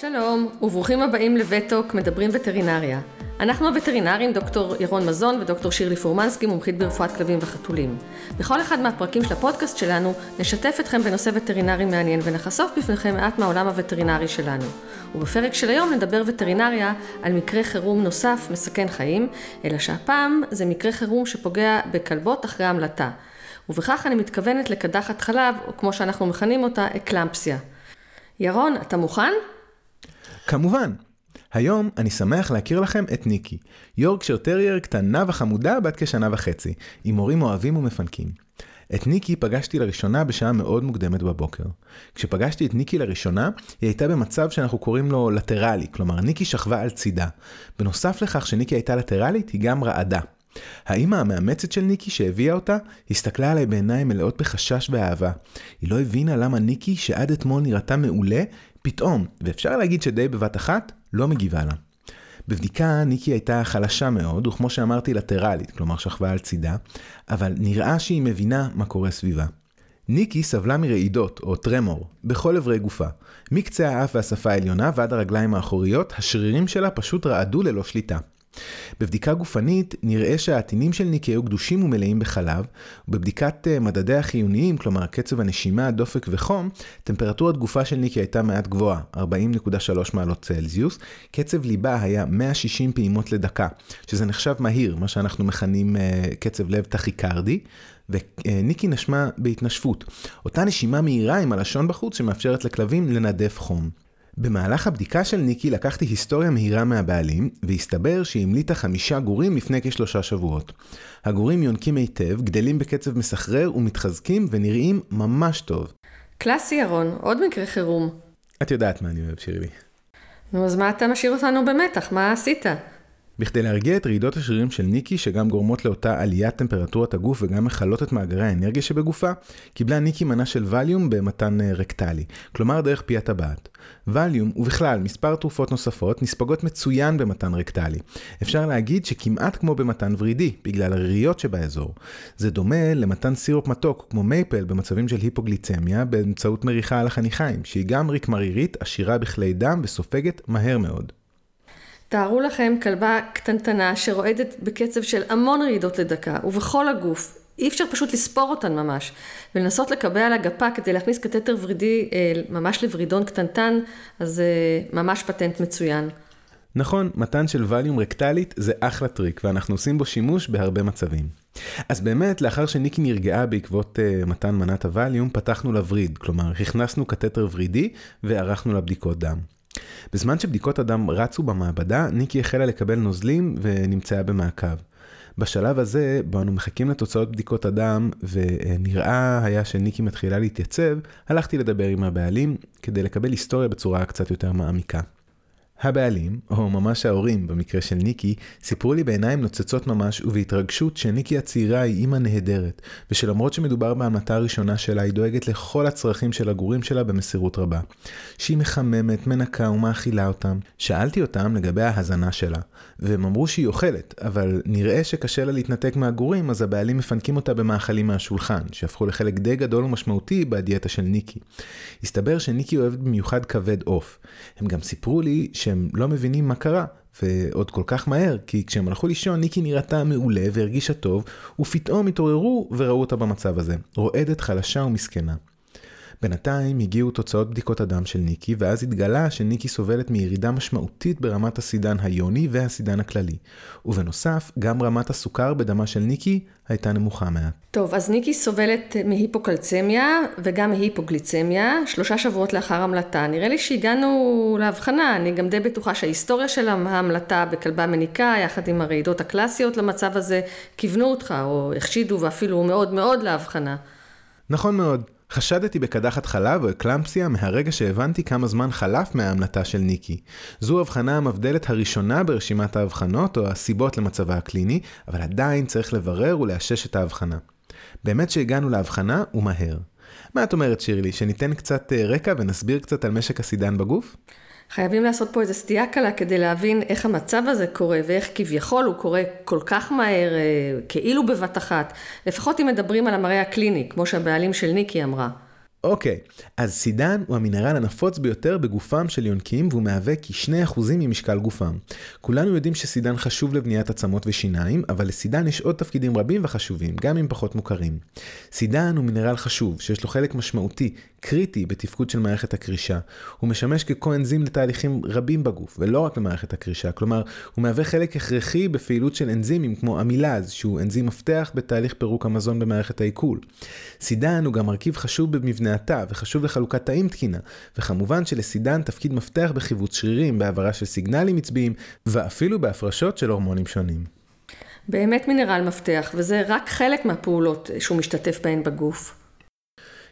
שלום, וברוכים הבאים לווטוק מדברים וטרינריה. אנחנו הווטרינרים דוקטור ירון מזון ודוקטור שירלי פורמנסקי, מומחית ברפואת כלבים וחתולים. בכל אחד מהפרקים של הפודקאסט שלנו, נשתף אתכם בנושא וטרינרי מעניין ונחשוף בפניכם מעט מהעולם הווטרינרי שלנו. ובפרק של היום נדבר וטרינריה על מקרה חירום נוסף מסכן חיים, אלא שהפעם זה מקרה חירום שפוגע בכלבות אחרי המלטה. ובכך אני מתכוונת לקדחת חלב, או כמו שאנחנו מכנים אותה, אקלמפסיה. ירון, אתה מוכן? כמובן. היום אני שמח להכיר לכם את ניקי, יורקשר טרייר קטנה וחמודה בת כשנה וחצי, עם הורים אוהבים ומפנקים. את ניקי פגשתי לראשונה בשעה מאוד מוקדמת בבוקר. כשפגשתי את ניקי לראשונה, היא הייתה במצב שאנחנו קוראים לו לטרלי, כלומר ניקי שכבה על צידה. בנוסף לכך שניקי הייתה לטרלית, היא גם רעדה. האימא המאמצת של ניקי שהביאה אותה, הסתכלה עליי בעיניים מלאות בחשש ואהבה. היא לא הבינה למה ניקי, שעד אתמול נראתה מעולה, פתאום, ואפשר להגיד שדי בבת אחת, לא מגיבה לה. בבדיקה ניקי הייתה חלשה מאוד, וכמו שאמרתי לטרלית, כלומר שכבה על צידה, אבל נראה שהיא מבינה מה קורה סביבה. ניקי סבלה מרעידות, או טרמור, בכל אברי גופה. מקצה האף והשפה העליונה ועד הרגליים האחוריות, השרירים שלה פשוט רעדו ללא שליטה. בבדיקה גופנית נראה שהעטינים של ניקי היו גדושים ומלאים בחלב, ובבדיקת אה, מדדי החיוניים, כלומר קצב הנשימה, דופק וחום, טמפרטורת גופה של ניקי הייתה מעט גבוהה, 40.3 מעלות צלזיוס, קצב ליבה היה 160 פעימות לדקה, שזה נחשב מהיר, מה שאנחנו מכנים uh, קצב לב טכיקרדי, וניקי נשמה בהתנשפות. אותה נשימה מהירה עם הלשון בחוץ שמאפשרת לכלבים לנדף חום. במהלך הבדיקה של ניקי לקחתי היסטוריה מהירה מהבעלים, והסתבר שהיא המליטה חמישה גורים לפני כשלושה שבועות. הגורים יונקים היטב, גדלים בקצב מסחרר ומתחזקים ונראים ממש טוב. קלאסי ירון, עוד מקרה חירום. את יודעת מה אני אוהב, שירלי. נו, אז מה אתה משאיר אותנו במתח? מה עשית? בכדי להרגיע את רעידות השרירים של ניקי, שגם גורמות לאותה עליית טמפרטורת הגוף וגם מכלות את מאגרי האנרגיה שבגופה, קיבלה ניקי מנה של ווליום במתן אה, רקטלי, כלומר דרך פי הטבעת. ווליום, ובכלל מספר תרופות נוספות, נספגות מצוין במתן רקטלי. אפשר להגיד שכמעט כמו במתן ורידי, בגלל הריריות שבאזור. זה דומה למתן סירופ מתוק, כמו מייפל, במצבים של היפוגליצמיה, באמצעות מריחה על החניכיים, שהיא גם ריק מרירית, עשירה בכלי דם וסופגת מהר מאוד. תארו לכם כלבה קטנטנה שרועדת בקצב של המון רעידות לדקה, ובכל הגוף. אי אפשר פשוט לספור אותן ממש. ולנסות לקבע על הגפה כדי להכניס קטטר ורידי אה, ממש לוורידון קטנטן, אז זה אה, ממש פטנט מצוין. נכון, מתן של וליום רקטלית זה אחלה טריק, ואנחנו עושים בו שימוש בהרבה מצבים. אז באמת, לאחר שניקי נרגעה בעקבות uh, מתן מנת הוליום, פתחנו לווריד, כלומר, הכנסנו קטטר ורידי וערכנו לה בדיקות דם. בזמן שבדיקות הדם רצו במעבדה, ניקי החלה לקבל נוזלים ונמצאה במעקב. בשלב הזה, בו אנו מחכים לתוצאות בדיקות הדם, ונראה היה שניקי מתחילה להתייצב, הלכתי לדבר עם הבעלים, כדי לקבל היסטוריה בצורה קצת יותר מעמיקה. הבעלים, או ממש ההורים במקרה של ניקי, סיפרו לי בעיניים נוצצות ממש ובהתרגשות שניקי הצעירה היא אימא נהדרת, ושלמרות שמדובר בהמלטה הראשונה שלה, היא דואגת לכל הצרכים של הגורים שלה במסירות רבה. שהיא מחממת, מנקה ומאכילה אותם. שאלתי אותם לגבי ההזנה שלה, והם אמרו שהיא אוכלת, אבל נראה שקשה לה להתנתק מהגורים, אז הבעלים מפנקים אותה במאכלים מהשולחן, שהפכו לחלק די גדול ומשמעותי בדיאטה של ניקי. הסתבר שניקי אוהבת במיוחד כבד עוף. הם גם סיפרו לי שהם לא מבינים מה קרה, ועוד כל כך מהר, כי כשהם הלכו לישון ניקי נראתה מעולה והרגישה טוב, ופתאום התעוררו וראו אותה במצב הזה, רועדת חלשה ומסכנה. בינתיים הגיעו תוצאות בדיקות הדם של ניקי, ואז התגלה שניקי סובלת מירידה משמעותית ברמת הסידן היוני והסידן הכללי. ובנוסף, גם רמת הסוכר בדמה של ניקי הייתה נמוכה מעט. טוב, אז ניקי סובלת מהיפוקלצמיה וגם מהיפוגליצמיה, שלושה שבועות לאחר המלטה. נראה לי שהגענו להבחנה, אני גם די בטוחה שההיסטוריה של ההמלטה בכלבה מניקה, יחד עם הרעידות הקלאסיות למצב הזה, כיוונו אותך, או החשידו ואפילו מאוד מאוד להבחנה. נכון מאוד. חשדתי בקדחת חלב או אקלמפסיה מהרגע שהבנתי כמה זמן חלף מההמלטה של ניקי. זו הבחנה המבדלת הראשונה ברשימת ההבחנות או הסיבות למצבה הקליני, אבל עדיין צריך לברר ולאשש את ההבחנה. באמת שהגענו להבחנה ומהר. מה את אומרת שירלי, שניתן קצת אה, רקע ונסביר קצת על משק הסידן בגוף? חייבים לעשות פה איזו סטייה קלה כדי להבין איך המצב הזה קורה ואיך כביכול הוא קורה כל כך מהר, אה, כאילו בבת אחת, לפחות אם מדברים על המראה הקליני, כמו שהבעלים של ניקי אמרה. אוקיי, אז סידן הוא המינרל הנפוץ ביותר בגופם של יונקים והוא מהווה כ-2% ממשקל גופם. כולנו יודעים שסידן חשוב לבניית עצמות ושיניים, אבל לסידן יש עוד תפקידים רבים וחשובים, גם אם פחות מוכרים. סידן הוא מינרל חשוב, שיש לו חלק משמעותי, קריטי בתפקוד של מערכת הקרישה. הוא משמש כקואנזים לתהליכים רבים בגוף, ולא רק למערכת הקרישה, כלומר, הוא מהווה חלק הכרחי בפעילות של אנזימים כמו אמילאז, שהוא אנזים מפתח בתהליך פירוק המזון במערכת העיכול. סידן הוא גם מרכיב חשוב במבנה התא, וחשוב לחלוקת תאים תקינה, וכמובן שלסידן תפקיד מפתח בחיווץ שרירים, בהעברה של סיגנלים עצביים, ואפילו בהפרשות של הורמונים שונים. באמת מינרל מפתח, וזה רק חלק מהפעולות שהוא משתתף בהן בגוף.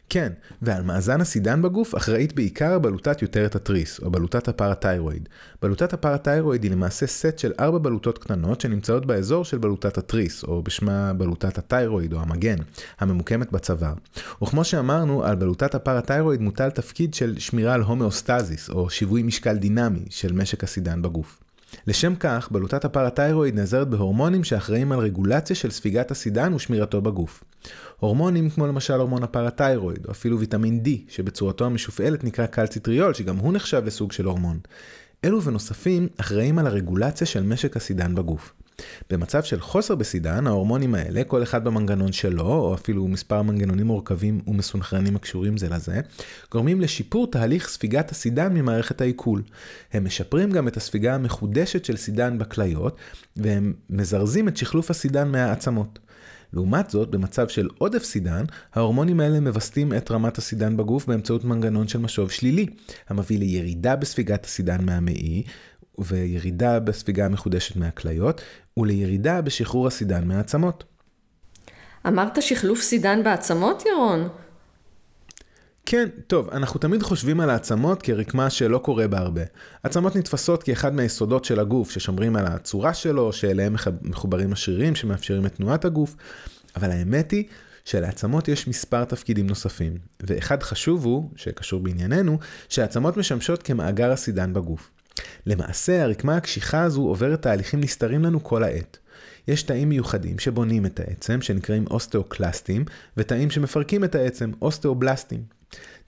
כן, ועל מאזן הסידן בגוף אחראית בעיקר בלוטת יותרת התריס, או בלוטת הפרתיירואיד. בלוטת הפרתיירואיד היא למעשה סט של ארבע בלוטות קטנות שנמצאות באזור של בלוטת התריס, או בשמה בלוטת התיירואיד או המגן, הממוקמת בצוואר. וכמו שאמרנו, על בלוטת הפרתיירואיד מוטל תפקיד של שמירה על הומאוסטזיס, או שיווי משקל דינמי של משק הסידן בגוף. לשם כך, בלוטת הפרתיירואיד נעזרת בהורמונים שאחראים על רגולציה של ספיגת הסידן ושמירתו בגוף. הורמונים כמו למשל הורמון הפרתיירואיד, או אפילו ויטמין D, שבצורתו המשופעלת נקרא קלציטריול, שגם הוא נחשב לסוג של הורמון. אלו ונוספים אחראים על הרגולציה של משק הסידן בגוף. במצב של חוסר בסידן, ההורמונים האלה, כל אחד במנגנון שלו, או אפילו מספר מנגנונים מורכבים ומסונכרנים הקשורים זה לזה, גורמים לשיפור תהליך ספיגת הסידן ממערכת העיכול. הם משפרים גם את הספיגה המחודשת של סידן בכליות, והם מזרזים את שחלוף הסידן מהעצמות. לעומת זאת, במצב של עודף סידן, ההורמונים האלה מווסתים את רמת הסידן בגוף באמצעות מנגנון של משוב שלילי, המביא לירידה בספיגת הסידן מהמעי, וירידה בספיגה המחודשת מהכליות, ולירידה בשחרור הסידן מהעצמות. אמרת שחלוף סידן בעצמות, ירון? כן, טוב, אנחנו תמיד חושבים על העצמות כרקמה שלא קורה בה הרבה. עצמות נתפסות כאחד מהיסודות של הגוף, ששומרים על הצורה שלו, שאליהם מחוברים השרירים שמאפשרים את תנועת הגוף, אבל האמת היא שלעצמות יש מספר תפקידים נוספים, ואחד חשוב הוא, שקשור בענייננו, שהעצמות משמשות כמאגר הסידן בגוף. למעשה, הרקמה הקשיחה הזו עוברת תהליכים נסתרים לנו כל העת. יש תאים מיוחדים שבונים את העצם, שנקראים אוסטאוקלסטים, ותאים שמפרקים את העצם, אוסטאובלסטים.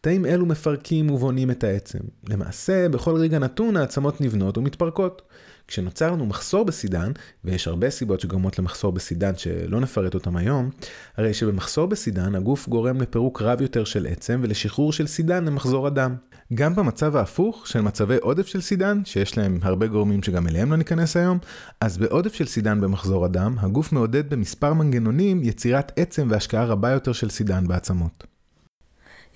תאים אלו מפרקים ובונים את העצם. למעשה, בכל רגע נתון העצמות נבנות ומתפרקות. כשנוצר לנו מחסור בסידן, ויש הרבה סיבות שגורמות למחסור בסידן שלא נפרט אותם היום, הרי שבמחסור בסידן הגוף גורם לפירוק רב יותר של עצם ולשחרור של סידן למחזור הדם. גם במצב ההפוך של מצבי עודף של סידן, שיש להם הרבה גורמים שגם אליהם לא ניכנס היום, אז בעודף של סידן במחזור הדם, הגוף מעודד במספר מנגנונים יצירת עצם והשקעה רבה יותר של סידן בעצמות.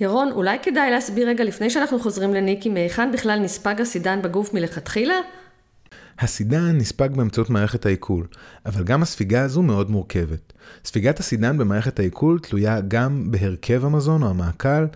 ירון, אולי כדאי להסביר רגע לפני שאנחנו חוזרים לניקי, מהיכן בכלל נספג הסידן בגוף מלכתחילה? הסידן נספג באמצעות מערכת העיכול, אבל גם הספיגה הזו מאוד מורכבת. ספיגת הסידן במערכת העיכול תלויה גם בהרכב המזון או המעכל,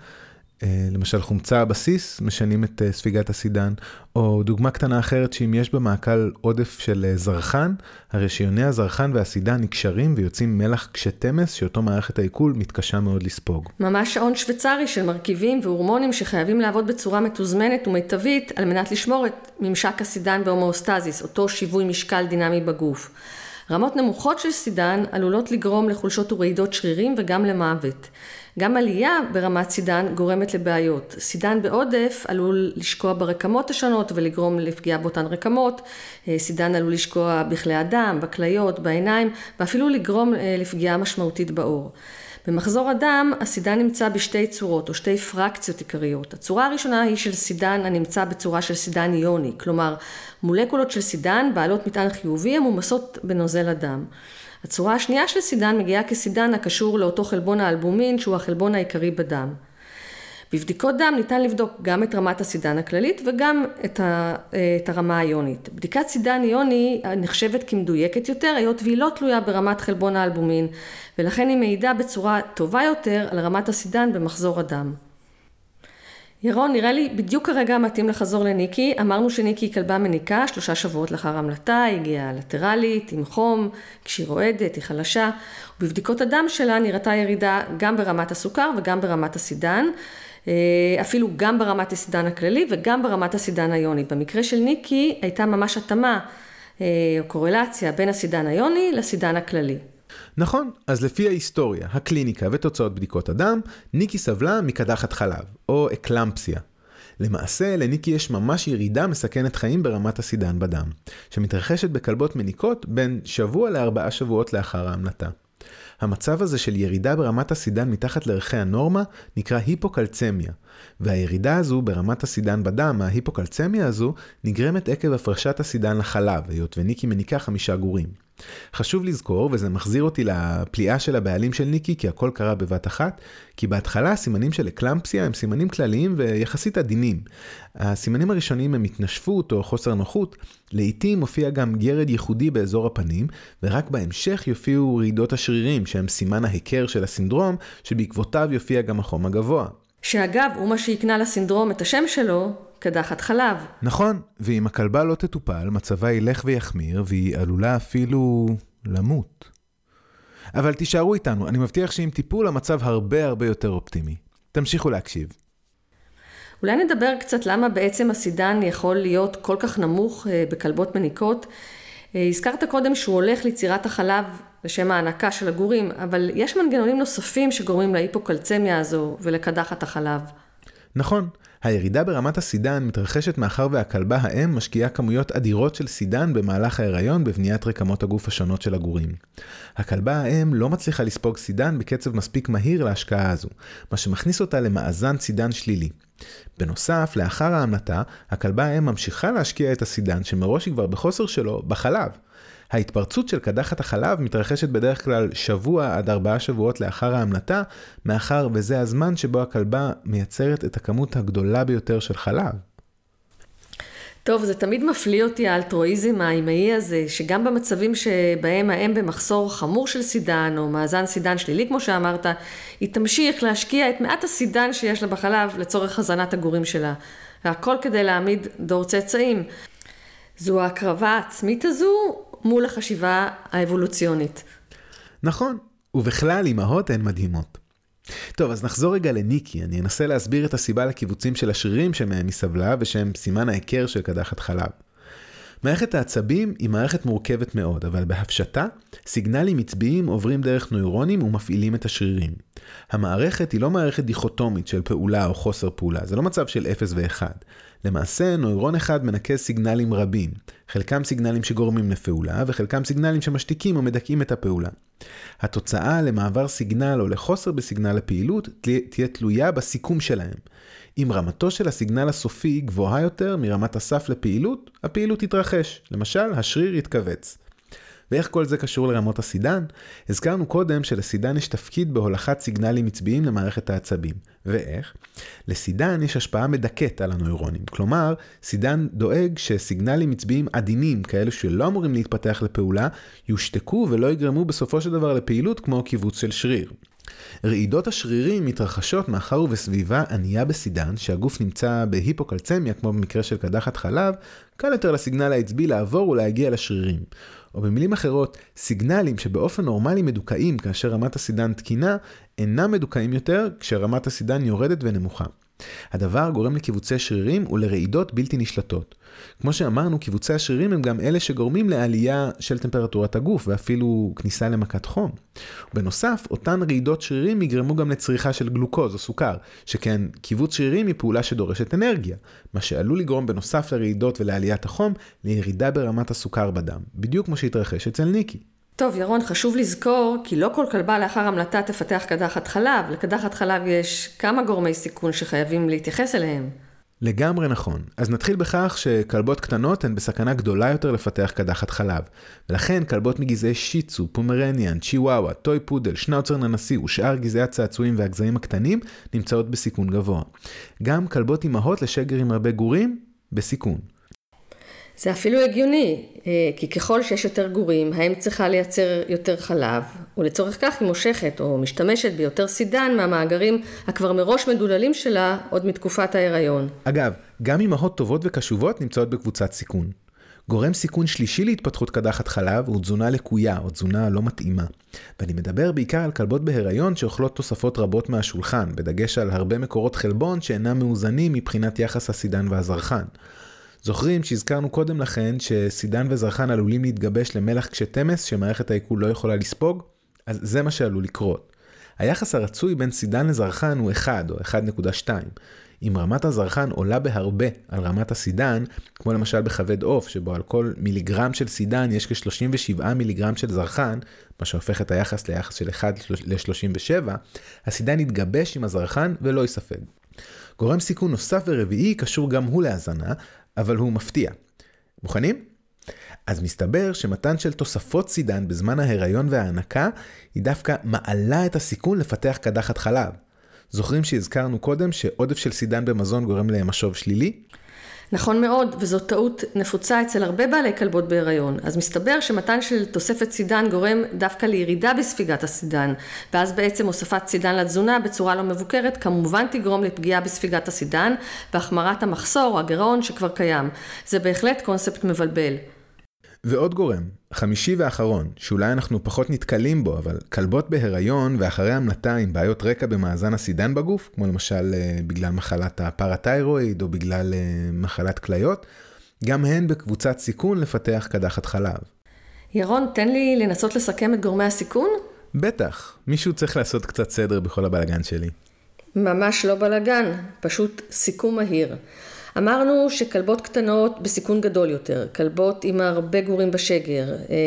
למשל חומצה הבסיס, משנים את אה, ספיגת הסידן, או דוגמה קטנה אחרת שאם יש במאכל עודף של אה, זרחן, הרי שיוני הזרחן והסידן נקשרים ויוצאים מלח קשה תמס, שאותו מערכת העיכול מתקשה מאוד לספוג. ממש שעון שוויצרי של מרכיבים והורמונים שחייבים לעבוד בצורה מתוזמנת ומיטבית על מנת לשמור את ממשק הסידן בהומואוסטזיס, אותו שיווי משקל דינמי בגוף. רמות נמוכות של סידן עלולות לגרום לחולשות ורעידות שרירים וגם למוות. גם עלייה ברמת סידן גורמת לבעיות. סידן בעודף עלול לשקוע ברקמות השונות ולגרום לפגיעה באותן רקמות. אה, סידן עלול לשקוע בכלי הדם, בכליות, בעיניים, ואפילו לגרום אה, לפגיעה משמעותית בעור. במחזור הדם הסידן נמצא בשתי צורות או שתי פרקציות עיקריות. הצורה הראשונה היא של סידן הנמצא בצורה של סידן איוני, כלומר מולקולות של סידן בעלות מטען חיובי המומסות בנוזל הדם. הצורה השנייה של סידן מגיעה כסידן הקשור לאותו חלבון האלבומין שהוא החלבון העיקרי בדם. בבדיקות דם ניתן לבדוק גם את רמת הסידן הכללית וגם את, ה, את הרמה האיונית. בדיקת סידן איוני נחשבת כמדויקת יותר היות והיא לא תלויה ברמת חלבון האלבומין ולכן היא מעידה בצורה טובה יותר על רמת הסידן במחזור הדם. ירון, נראה לי בדיוק הרגע המתאים לחזור לניקי. אמרנו שניקי היא כלבה מניקה, שלושה שבועות לאחר המלטה, היא הגיעה לטרלית, עם חום, כשהיא רועדת, היא חלשה. ובבדיקות הדם שלה נראתה ירידה גם ברמת הסוכר וגם ברמת הסידן. אה, אפילו גם ברמת הסידן הכללי וגם ברמת הסידן היוני. במקרה של ניקי הייתה ממש התאמה אה, או קורלציה בין הסידן היוני לסידן הכללי. נכון, אז לפי ההיסטוריה, הקליניקה ותוצאות בדיקות הדם, ניקי סבלה מקדחת חלב, או אקלמפסיה. למעשה, לניקי יש ממש ירידה מסכנת חיים ברמת הסידן בדם, שמתרחשת בכלבות מניקות בין שבוע לארבעה שבועות לאחר ההמלטה. המצב הזה של ירידה ברמת הסידן מתחת לערכי הנורמה נקרא היפוקלצמיה, והירידה הזו ברמת הסידן בדם, ההיפוקלצמיה הזו, נגרמת עקב הפרשת הסידן לחלב, היות וניקי מניקה חמישה גורים. חשוב לזכור, וזה מחזיר אותי לפליאה של הבעלים של ניקי, כי הכל קרה בבת אחת, כי בהתחלה הסימנים של אקלמפסיה הם סימנים כלליים ויחסית עדינים. הסימנים הראשונים הם התנשפות או חוסר נוחות, לעתים מופיע גם גרד ייחודי באזור הפנים, ורק בהמשך יופיעו רעידות השרירים, שהם סימן ההיכר של הסינדרום, שבעקבותיו יופיע גם החום הגבוה. שאגב, הוא מה שהקנה לסינדרום את השם שלו, קדחת חלב. נכון, ואם הכלבה לא תטופל, מצבה ילך ויחמיר, והיא עלולה אפילו למות. אבל תישארו איתנו, אני מבטיח שעם טיפול המצב הרבה הרבה יותר אופטימי. תמשיכו להקשיב. אולי נדבר קצת למה בעצם הסידן יכול להיות כל כך נמוך אה, בכלבות מניקות. אה, הזכרת קודם שהוא הולך ליצירת החלב לשם ההנקה של הגורים, אבל יש מנגנונים נוספים שגורמים להיפוקלצמיה הזו ולקדחת החלב. נכון, הירידה ברמת הסידן מתרחשת מאחר והכלבה האם משקיעה כמויות אדירות של סידן במהלך ההיריון בבניית רקמות הגוף השונות של הגורים. הכלבה האם לא מצליחה לספוג סידן בקצב מספיק מהיר להשקעה הזו, מה שמכניס אותה למאזן סידן שלילי. בנוסף, לאחר ההמלטה, הכלבה האם ממשיכה להשקיע את הסידן שמראש היא כבר בחוסר שלו, בחלב. ההתפרצות של קדחת החלב מתרחשת בדרך כלל שבוע עד ארבעה שבועות לאחר ההמלטה, מאחר וזה הזמן שבו הכלבה מייצרת את הכמות הגדולה ביותר של חלב. טוב, זה תמיד מפליא אותי האלטרואיזם האימהי הזה, שגם במצבים שבהם האם במחסור חמור של סידן, או מאזן סידן שלילי כמו שאמרת, היא תמשיך להשקיע את מעט הסידן שיש לה בחלב לצורך הזנת הגורים שלה. והכל כדי להעמיד דור צאצאים. זו ההקרבה העצמית הזו, מול החשיבה האבולוציונית. נכון, ובכלל אימהות הן מדהימות. טוב, אז נחזור רגע לניקי, אני אנסה להסביר את הסיבה לקיבוצים של השרירים שמהם היא סבלה ושהם סימן ההיכר של קדחת חלב. מערכת העצבים היא מערכת מורכבת מאוד, אבל בהפשטה, סיגנלים עצביים עוברים דרך נוירונים ומפעילים את השרירים. המערכת היא לא מערכת דיכוטומית של פעולה או חוסר פעולה, זה לא מצב של 0 ו-1. למעשה, נוירון אחד מנקז סיגנלים רבים, חלקם סיגנלים שגורמים לפעולה, וחלקם סיגנלים שמשתיקים או מדכאים את הפעולה. התוצאה למעבר סיגנל או לחוסר בסיגנל לפעילות תהיה תלויה בסיכום שלהם. אם רמתו של הסיגנל הסופי גבוהה יותר מרמת הסף לפעילות, הפעילות תתרחש. למשל, השריר יתכווץ. ואיך כל זה קשור לרמות הסידן? הזכרנו קודם שלסידן יש תפקיד בהולכת סיגנלים עצביים למערכת העצבים. ואיך? לסידן יש השפעה מדכאת על הנוירונים. כלומר, סידן דואג שסיגנלים עצביים עדינים, כאלו שלא אמורים להתפתח לפעולה, יושתקו ולא יגרמו בסופו של דבר לפעילות כמו קיבוץ של שריר. רעידות השרירים מתרחשות מאחר ובסביבה ענייה בסידן, שהגוף נמצא בהיפוקלצמיה, כמו במקרה של קדחת חלב, קל יותר לסיגנל העצבי לעבור ולהגיע לשרירים. או במילים אחרות, סיגנלים שבאופן נורמלי מדוכאים כאשר רמת הסידן תקינה, אינם מדוכאים יותר כשרמת הסידן יורדת ונמוכה. הדבר גורם לקיבוצי שרירים ולרעידות בלתי נשלטות. כמו שאמרנו, קיבוצי השרירים הם גם אלה שגורמים לעלייה של טמפרטורת הגוף ואפילו כניסה למכת חום. בנוסף, אותן רעידות שרירים יגרמו גם לצריכה של גלוקוז או סוכר, שכן כיווץ שרירים היא פעולה שדורשת אנרגיה, מה שעלול לגרום בנוסף לרעידות ולעליית החום, לירידה ברמת הסוכר בדם, בדיוק כמו שהתרחש אצל ניקי. טוב, ירון, חשוב לזכור כי לא כל כלבה לאחר המלטה תפתח קדחת חלב. לקדחת חלב יש כמה גורמי סיכון שחייבים להתייחס אליהם. לגמרי נכון. אז נתחיל בכך שכלבות קטנות הן בסכנה גדולה יותר לפתח קדחת חלב. ולכן כלבות מגזעי שיצו, פומרניאן, צ'יוואווה, טוי פודל, שנאוצר ננסי ושאר גזעי הצעצועים והגזעים הקטנים נמצאות בסיכון גבוה. גם כלבות אימהות לשגר עם הרבה גורים, בסיכון. זה אפילו הגיוני, אה, כי ככל שיש יותר גורים, האם צריכה לייצר יותר חלב, ולצורך כך היא מושכת או משתמשת ביותר סידן מהמאגרים הכבר מראש מדוללים שלה עוד מתקופת ההיריון. אגב, גם אימהות טובות וקשובות נמצאות בקבוצת סיכון. גורם סיכון שלישי להתפתחות קדחת חלב הוא תזונה לקויה או תזונה לא מתאימה. ואני מדבר בעיקר על כלבות בהיריון שאוכלות תוספות רבות מהשולחן, בדגש על הרבה מקורות חלבון שאינם מאוזנים מבחינת יחס הסידן והזרחן. זוכרים שהזכרנו קודם לכן שסידן וזרחן עלולים להתגבש למלח קשה תמס שמערכת העיכול לא יכולה לספוג? אז זה מה שעלול לקרות. היחס הרצוי בין סידן לזרחן הוא 1 או 1.2. אם רמת הזרחן עולה בהרבה על רמת הסידן, כמו למשל בכבד עוף, שבו על כל מיליגרם של סידן יש כ-37 מיליגרם של זרחן, מה שהופך את היחס ליחס של 1 ל-37, הסידן יתגבש עם הזרחן ולא יספג. גורם סיכון נוסף ורביעי קשור גם הוא להזנה, אבל הוא מפתיע. מוכנים? אז מסתבר שמתן של תוספות סידן בזמן ההיריון וההנקה, היא דווקא מעלה את הסיכון לפתח קדחת חלב. זוכרים שהזכרנו קודם שעודף של סידן במזון גורם למשוב שלילי? נכון מאוד, וזו טעות נפוצה אצל הרבה בעלי כלבות בהיריון. אז מסתבר שמתן של תוספת סידן גורם דווקא לירידה בספיגת הסידן, ואז בעצם הוספת סידן לתזונה בצורה לא מבוקרת כמובן תגרום לפגיעה בספיגת הסידן והחמרת המחסור הגירעון שכבר קיים. זה בהחלט קונספט מבלבל. ועוד גורם, חמישי ואחרון, שאולי אנחנו פחות נתקלים בו, אבל כלבות בהיריון ואחרי המלטה עם בעיות רקע במאזן הסידן בגוף, כמו למשל אה, בגלל מחלת הפרתיירואיד או בגלל אה, מחלת כליות, גם הן בקבוצת סיכון לפתח קדחת חלב. ירון, תן לי לנסות לסכם את גורמי הסיכון? בטח, מישהו צריך לעשות קצת סדר בכל הבלגן שלי. ממש לא בלגן, פשוט סיכום מהיר. אמרנו שכלבות קטנות בסיכון גדול יותר, כלבות עם הרבה גורים בשגר,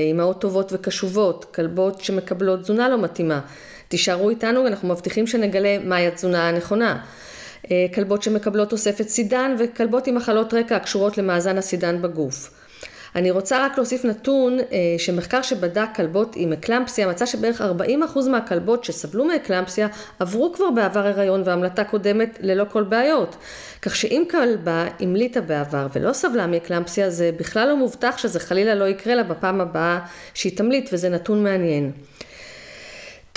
אימהות אה, טובות וקשובות, כלבות שמקבלות תזונה לא מתאימה. תישארו איתנו, אנחנו מבטיחים שנגלה מהי התזונה הנכונה. אה, כלבות שמקבלות תוספת סידן וכלבות עם מחלות רקע הקשורות למאזן הסידן בגוף. אני רוצה רק להוסיף נתון אה, שמחקר שבדק כלבות עם אקלמפסיה מצא שבערך 40% מהכלבות שסבלו מאקלמפסיה עברו כבר בעבר הריון והמלטה קודמת ללא כל בעיות. כך שאם כלבה המליטה בעבר ולא סבלה מאקלמפסיה זה בכלל לא מובטח שזה חלילה לא יקרה לה בפעם הבאה שהיא תמליט וזה נתון מעניין.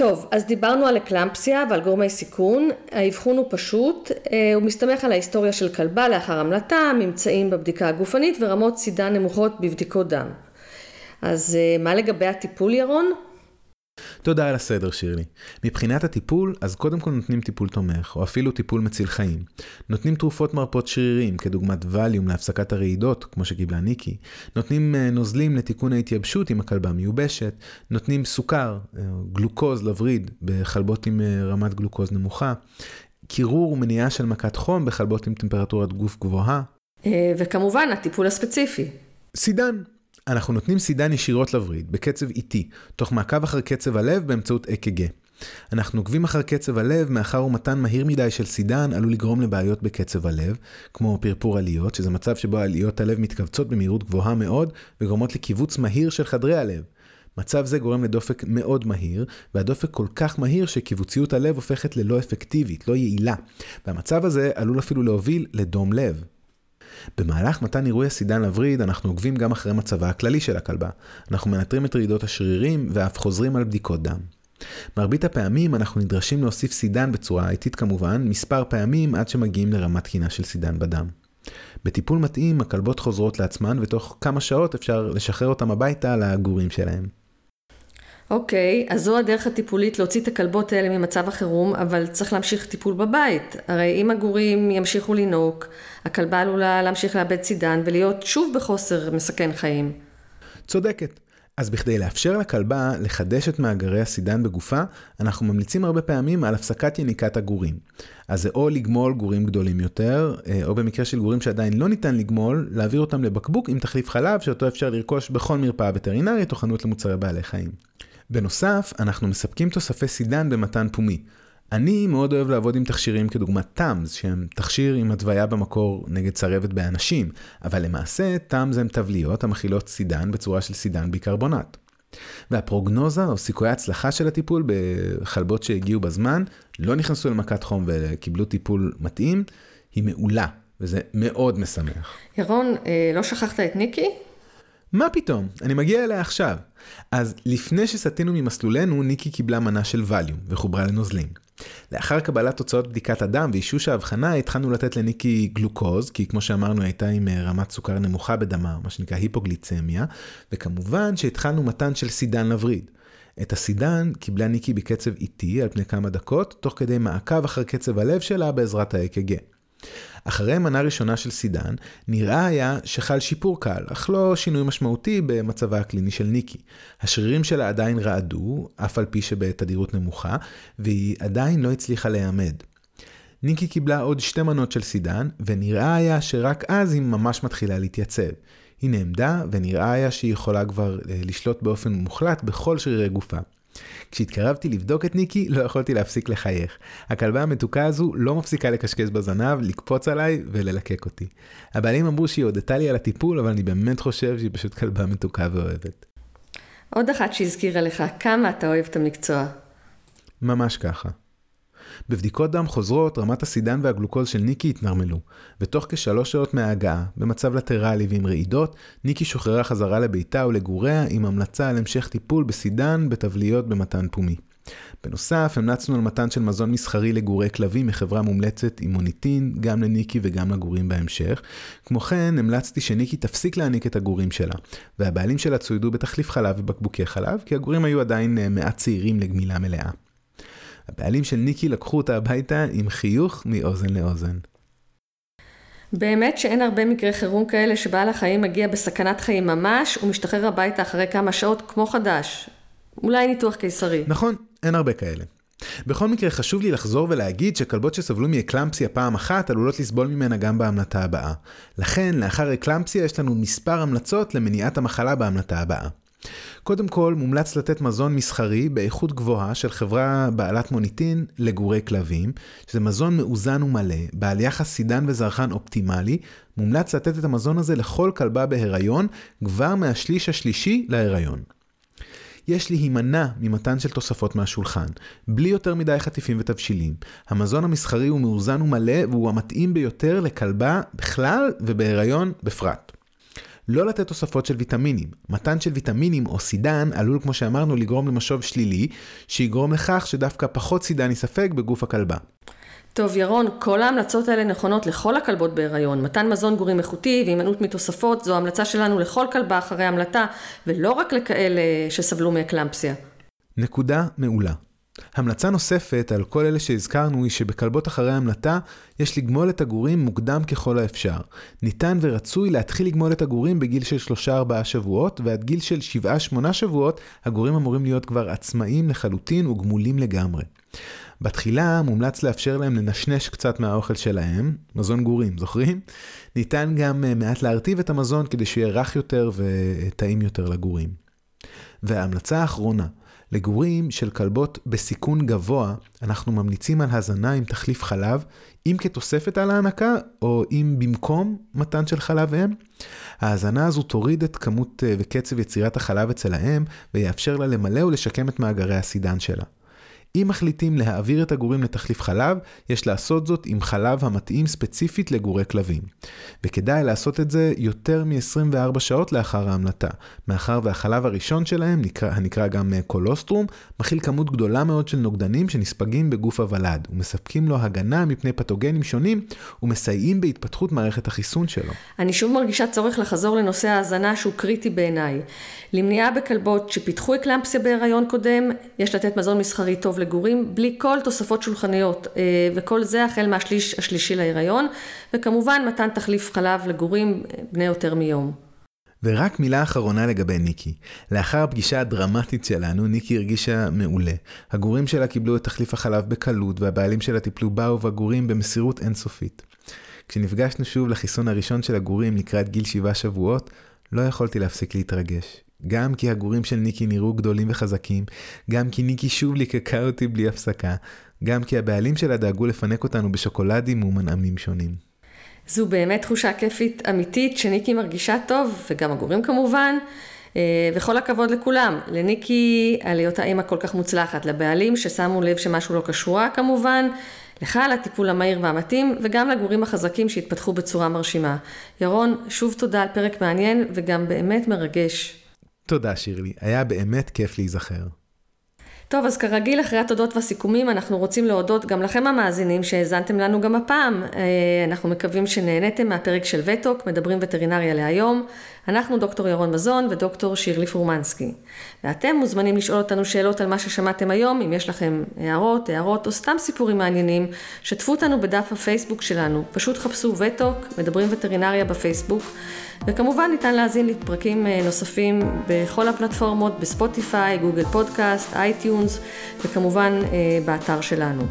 טוב, אז דיברנו על אקלמפסיה ועל גורמי סיכון. האבחון הוא פשוט, אה, הוא מסתמך על ההיסטוריה של כלבה לאחר המלטה, ממצאים בבדיקה הגופנית ורמות סידן נמוכות בבדיקות דם. אז אה, מה לגבי הטיפול, ירון? תודה על הסדר, שירלי. מבחינת הטיפול, אז קודם כל נותנים טיפול תומך, או אפילו טיפול מציל חיים. נותנים תרופות מרפות שרירים, כדוגמת ווליום להפסקת הרעידות, כמו שקיבלה ניקי. נותנים אה, נוזלים לתיקון ההתייבשות אם הכלבה מיובשת. נותנים סוכר, אה, גלוקוז לווריד, בכלבות עם אה, רמת גלוקוז נמוכה. קירור ומניעה של מכת חום בכלבות עם טמפרטורת גוף גבוהה. וכמובן, הטיפול הספציפי. סידן, אנחנו נותנים סידן ישירות לווריד, בקצב איטי, תוך מעקב אחר קצב הלב באמצעות אק"ג. אנחנו עוקבים אחר קצב הלב מאחר ומתן מהיר מדי של סידן עלול לגרום לבעיות בקצב הלב, כמו פרפור עליות, שזה מצב שבו עליות הלב מתכווצות במהירות גבוהה מאוד וגורמות לקיבוץ מהיר של חדרי הלב. מצב זה גורם לדופק מאוד מהיר, והדופק כל כך מהיר שקיבוציות הלב הופכת ללא אפקטיבית, לא יעילה, והמצב הזה עלול אפילו להוביל לדום לב. במהלך מתן עירוי הסידן לווריד, אנחנו עוקבים גם אחרי מצבה הכללי של הכלבה. אנחנו מנטרים את רעידות השרירים ואף חוזרים על בדיקות דם. מרבית הפעמים אנחנו נדרשים להוסיף סידן בצורה איטית כמובן, מספר פעמים עד שמגיעים לרמת תקינה של סידן בדם. בטיפול מתאים הכלבות חוזרות לעצמן ותוך כמה שעות אפשר לשחרר אותם הביתה לגורים שלהם. אוקיי, אז זו הדרך הטיפולית להוציא את הכלבות האלה ממצב החירום, אבל צריך להמשיך טיפול בבית. הרי אם הגורים ימשיכו לנהוג, הכלבה עלולה להמשיך לאבד צידן ולהיות שוב בחוסר מסכן חיים. צודקת. אז בכדי לאפשר לכלבה לחדש את מאגרי הסידן בגופה, אנחנו ממליצים הרבה פעמים על הפסקת יניקת הגורים. אז זה או לגמול גורים גדולים יותר, אה, או במקרה של גורים שעדיין לא ניתן לגמול, להעביר אותם לבקבוק עם תחליף חלב שאותו אפשר לרכוש בכל מרפאה וטרינרית או חנות למוצרי בעלי חיים. בנוסף, אנחנו מספקים תוספי סידן במתן פומי. אני מאוד אוהב לעבוד עם תכשירים כדוגמת טאמס, שהם תכשיר עם התוויה במקור נגד צרבת באנשים, אבל למעשה טאמס הם תבליות המכילות סידן בצורה של סידן ביקרבונט. והפרוגנוזה או סיכויי ההצלחה של הטיפול בחלבות שהגיעו בזמן, לא נכנסו למכת חום וקיבלו טיפול מתאים, היא מעולה, וזה מאוד משמח. ירון, אה, לא שכחת את ניקי? מה פתאום? אני מגיע אליה עכשיו. אז לפני שסטינו ממסלולנו, ניקי קיבלה מנה של ווליום וחוברה לנוזלים. לאחר קבלת תוצאות בדיקת הדם ואישוש ההבחנה, התחלנו לתת לניקי גלוקוז, כי כמו שאמרנו, הייתה עם אה, רמת סוכר נמוכה בדמה, מה שנקרא היפוגליצמיה, וכמובן שהתחלנו מתן של סידן לווריד. את הסידן קיבלה ניקי בקצב איטי על פני כמה דקות, תוך כדי מעקב אחר קצב הלב שלה בעזרת ה-AKG. אחרי מנה ראשונה של סידן, נראה היה שחל שיפור קל, אך לא שינוי משמעותי במצבה הקליני של ניקי. השרירים שלה עדיין רעדו, אף על פי שבתדירות נמוכה, והיא עדיין לא הצליחה להיעמד. ניקי קיבלה עוד שתי מנות של סידן, ונראה היה שרק אז היא ממש מתחילה להתייצב. היא נעמדה, ונראה היה שהיא יכולה כבר אה, לשלוט באופן מוחלט בכל שרירי גופה. כשהתקרבתי לבדוק את ניקי, לא יכולתי להפסיק לחייך. הכלבה המתוקה הזו לא מפסיקה לקשקש בזנב, לקפוץ עליי וללקק אותי. הבעלים אמרו שהיא הודתה לי על הטיפול, אבל אני באמת חושב שהיא פשוט כלבה מתוקה ואוהבת. עוד אחת שהזכירה לך כמה אתה אוהב את המקצוע. ממש ככה. בבדיקות דם חוזרות, רמת הסידן והגלוקוז של ניקי התנרמלו, ותוך כשלוש שעות מההגעה, במצב לטרלי ועם רעידות, ניקי שוחררה חזרה לביתה ולגוריה עם המלצה על המשך טיפול בסידן בתבליות במתן פומי. בנוסף, המלצנו על מתן של מזון מסחרי לגורי כלבים מחברה מומלצת עם מוניטין, גם לניקי וגם לגורים בהמשך. כמו כן, המלצתי שניקי תפסיק להעניק את הגורים שלה, והבעלים שלה צוידו בתחליף חלב ובקבוקי חלב, כי הגורים היו עדיין אה, מעט צעירים לגמילה מלאה. הבעלים של ניקי לקחו אותה הביתה עם חיוך מאוזן לאוזן. באמת שאין הרבה מקרי חירום כאלה שבעל החיים מגיע בסכנת חיים ממש ומשתחרר הביתה אחרי כמה שעות כמו חדש. אולי ניתוח קיסרי. נכון, אין הרבה כאלה. בכל מקרה חשוב לי לחזור ולהגיד שכלבות שסבלו מאקלמפסיה פעם אחת עלולות לסבול ממנה גם בהמלטה הבאה. לכן, לאחר אקלמפסיה יש לנו מספר המלצות למניעת המחלה בהמלטה הבאה. קודם כל, מומלץ לתת מזון מסחרי באיכות גבוהה של חברה בעלת מוניטין לגורי כלבים, שזה מזון מאוזן ומלא, בעל יחס סידן וזרחן אופטימלי, מומלץ לתת את המזון הזה לכל כלבה בהיריון, כבר מהשליש השלישי להיריון. יש להימנע ממתן של תוספות מהשולחן, בלי יותר מדי חטיפים ותבשילים. המזון המסחרי הוא מאוזן ומלא והוא המתאים ביותר לכלבה בכלל ובהיריון בפרט. לא לתת תוספות של ויטמינים. מתן של ויטמינים או סידן עלול כמו שאמרנו לגרום למשוב שלילי, שיגרום לכך שדווקא פחות סידן יספק בגוף הכלבה. טוב ירון, כל ההמלצות האלה נכונות לכל הכלבות בהיריון. מתן מזון גורים איכותי והימנעות מתוספות זו המלצה שלנו לכל כלבה אחרי המלטה, ולא רק לכאלה שסבלו מאקלמפסיה. נקודה מעולה. המלצה נוספת על כל אלה שהזכרנו היא שבכלבות אחרי המלטה יש לגמול את הגורים מוקדם ככל האפשר. ניתן ורצוי להתחיל לגמול את הגורים בגיל של 3-4 שבועות, ועד גיל של 7-8 שבועות הגורים אמורים להיות כבר עצמאיים לחלוטין וגמולים לגמרי. בתחילה מומלץ לאפשר להם לנשנש קצת מהאוכל שלהם, מזון גורים, זוכרים? ניתן גם אה, מעט להרטיב את המזון כדי שיהיה רך יותר וטעים יותר לגורים. וההמלצה האחרונה, לגורים של כלבות בסיכון גבוה, אנחנו ממליצים על הזנה עם תחליף חלב, אם כתוספת על ההנקה, או אם במקום מתן של חלב אם. ההזנה הזו תוריד את כמות אה, וקצב יצירת החלב אצל האם, ויאפשר לה למלא ולשקם את מאגרי הסידן שלה. אם מחליטים להעביר את הגורים לתחליף חלב, יש לעשות זאת עם חלב המתאים ספציפית לגורי כלבים. וכדאי לעשות את זה יותר מ-24 שעות לאחר ההמלטה, מאחר והחלב הראשון שלהם, נקרא, הנקרא גם אה, קולוסטרום, מכיל כמות גדולה מאוד של נוגדנים שנספגים בגוף הוולד, ומספקים לו הגנה מפני פתוגנים שונים, ומסייעים בהתפתחות מערכת החיסון שלו. אני שוב מרגישה צורך לחזור לנושא ההאזנה שהוא קריטי בעיניי. למניעה בכלבות שפיתחו אקלמפסיה בהיריון קודם, יש לתת מזון מסחרי טוב לגורים, בלי כל תוספות שולחניות, אה, וכל זה החל מהשליש השלישי להיריון, וכמובן מתן תחליף חלב לגורים אה, בני יותר מיום. ורק מילה אחרונה לגבי ניקי. לאחר הפגישה הדרמטית שלנו, ניקי הרגישה מעולה. הגורים שלה קיבלו את תחליף החלב בקלות, והבעלים שלה טיפלו בה ובגורים במסירות אינסופית. כשנפגשנו שוב לחיסון הראשון של הגורים לקראת גיל שבעה שבועות, לא יכולתי להפסיק להתרגש. גם כי הגורים של ניקי נראו גדולים וחזקים, גם כי ניקי שוב ליקקה אותי בלי הפסקה, גם כי הבעלים שלה דאגו לפנק אותנו בשוקולדים ומנעמים שונים. זו באמת תחושה כיפית אמיתית שניקי מרגישה טוב, וגם הגורים כמובן, אה, וכל הכבוד לכולם, לניקי על היותה אימא כל כך מוצלחת, לבעלים ששמו לב שמשהו לא קשורה כמובן, לך על הטיפול המהיר והמתאים, וגם לגורים החזקים שהתפתחו בצורה מרשימה. ירון, שוב תודה על פרק מעניין וגם באמת מרגש. תודה שירלי, היה באמת כיף להיזכר. טוב, אז כרגיל, אחרי התודות והסיכומים, אנחנו רוצים להודות גם לכם המאזינים שהאזנתם לנו גם הפעם. אה, אנחנו מקווים שנהניתם מהפרק של וטוק, מדברים וטרינריה להיום. אנחנו דוקטור ירון מזון ודוקטור שירלי פורמנסקי. ואתם מוזמנים לשאול אותנו שאלות על מה ששמעתם היום, אם יש לכם הערות, הערות או סתם סיפורים מעניינים, שתפו אותנו בדף הפייסבוק שלנו. פשוט חפשו Vet Talk, מדברים וטרינריה בפייסבוק. וכמובן ניתן להאזין לפרקים אה, נוספים בכל הפלטפורמות, בספוטיפיי, Google Podcast, iTunes, וכמובן אה, באתר שלנו.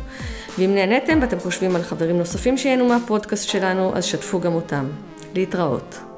ואם נהניתם ואתם חושבים על חברים נוספים שיהנו מהפודקאסט שלנו, אז שתפו גם אותם. להתראות.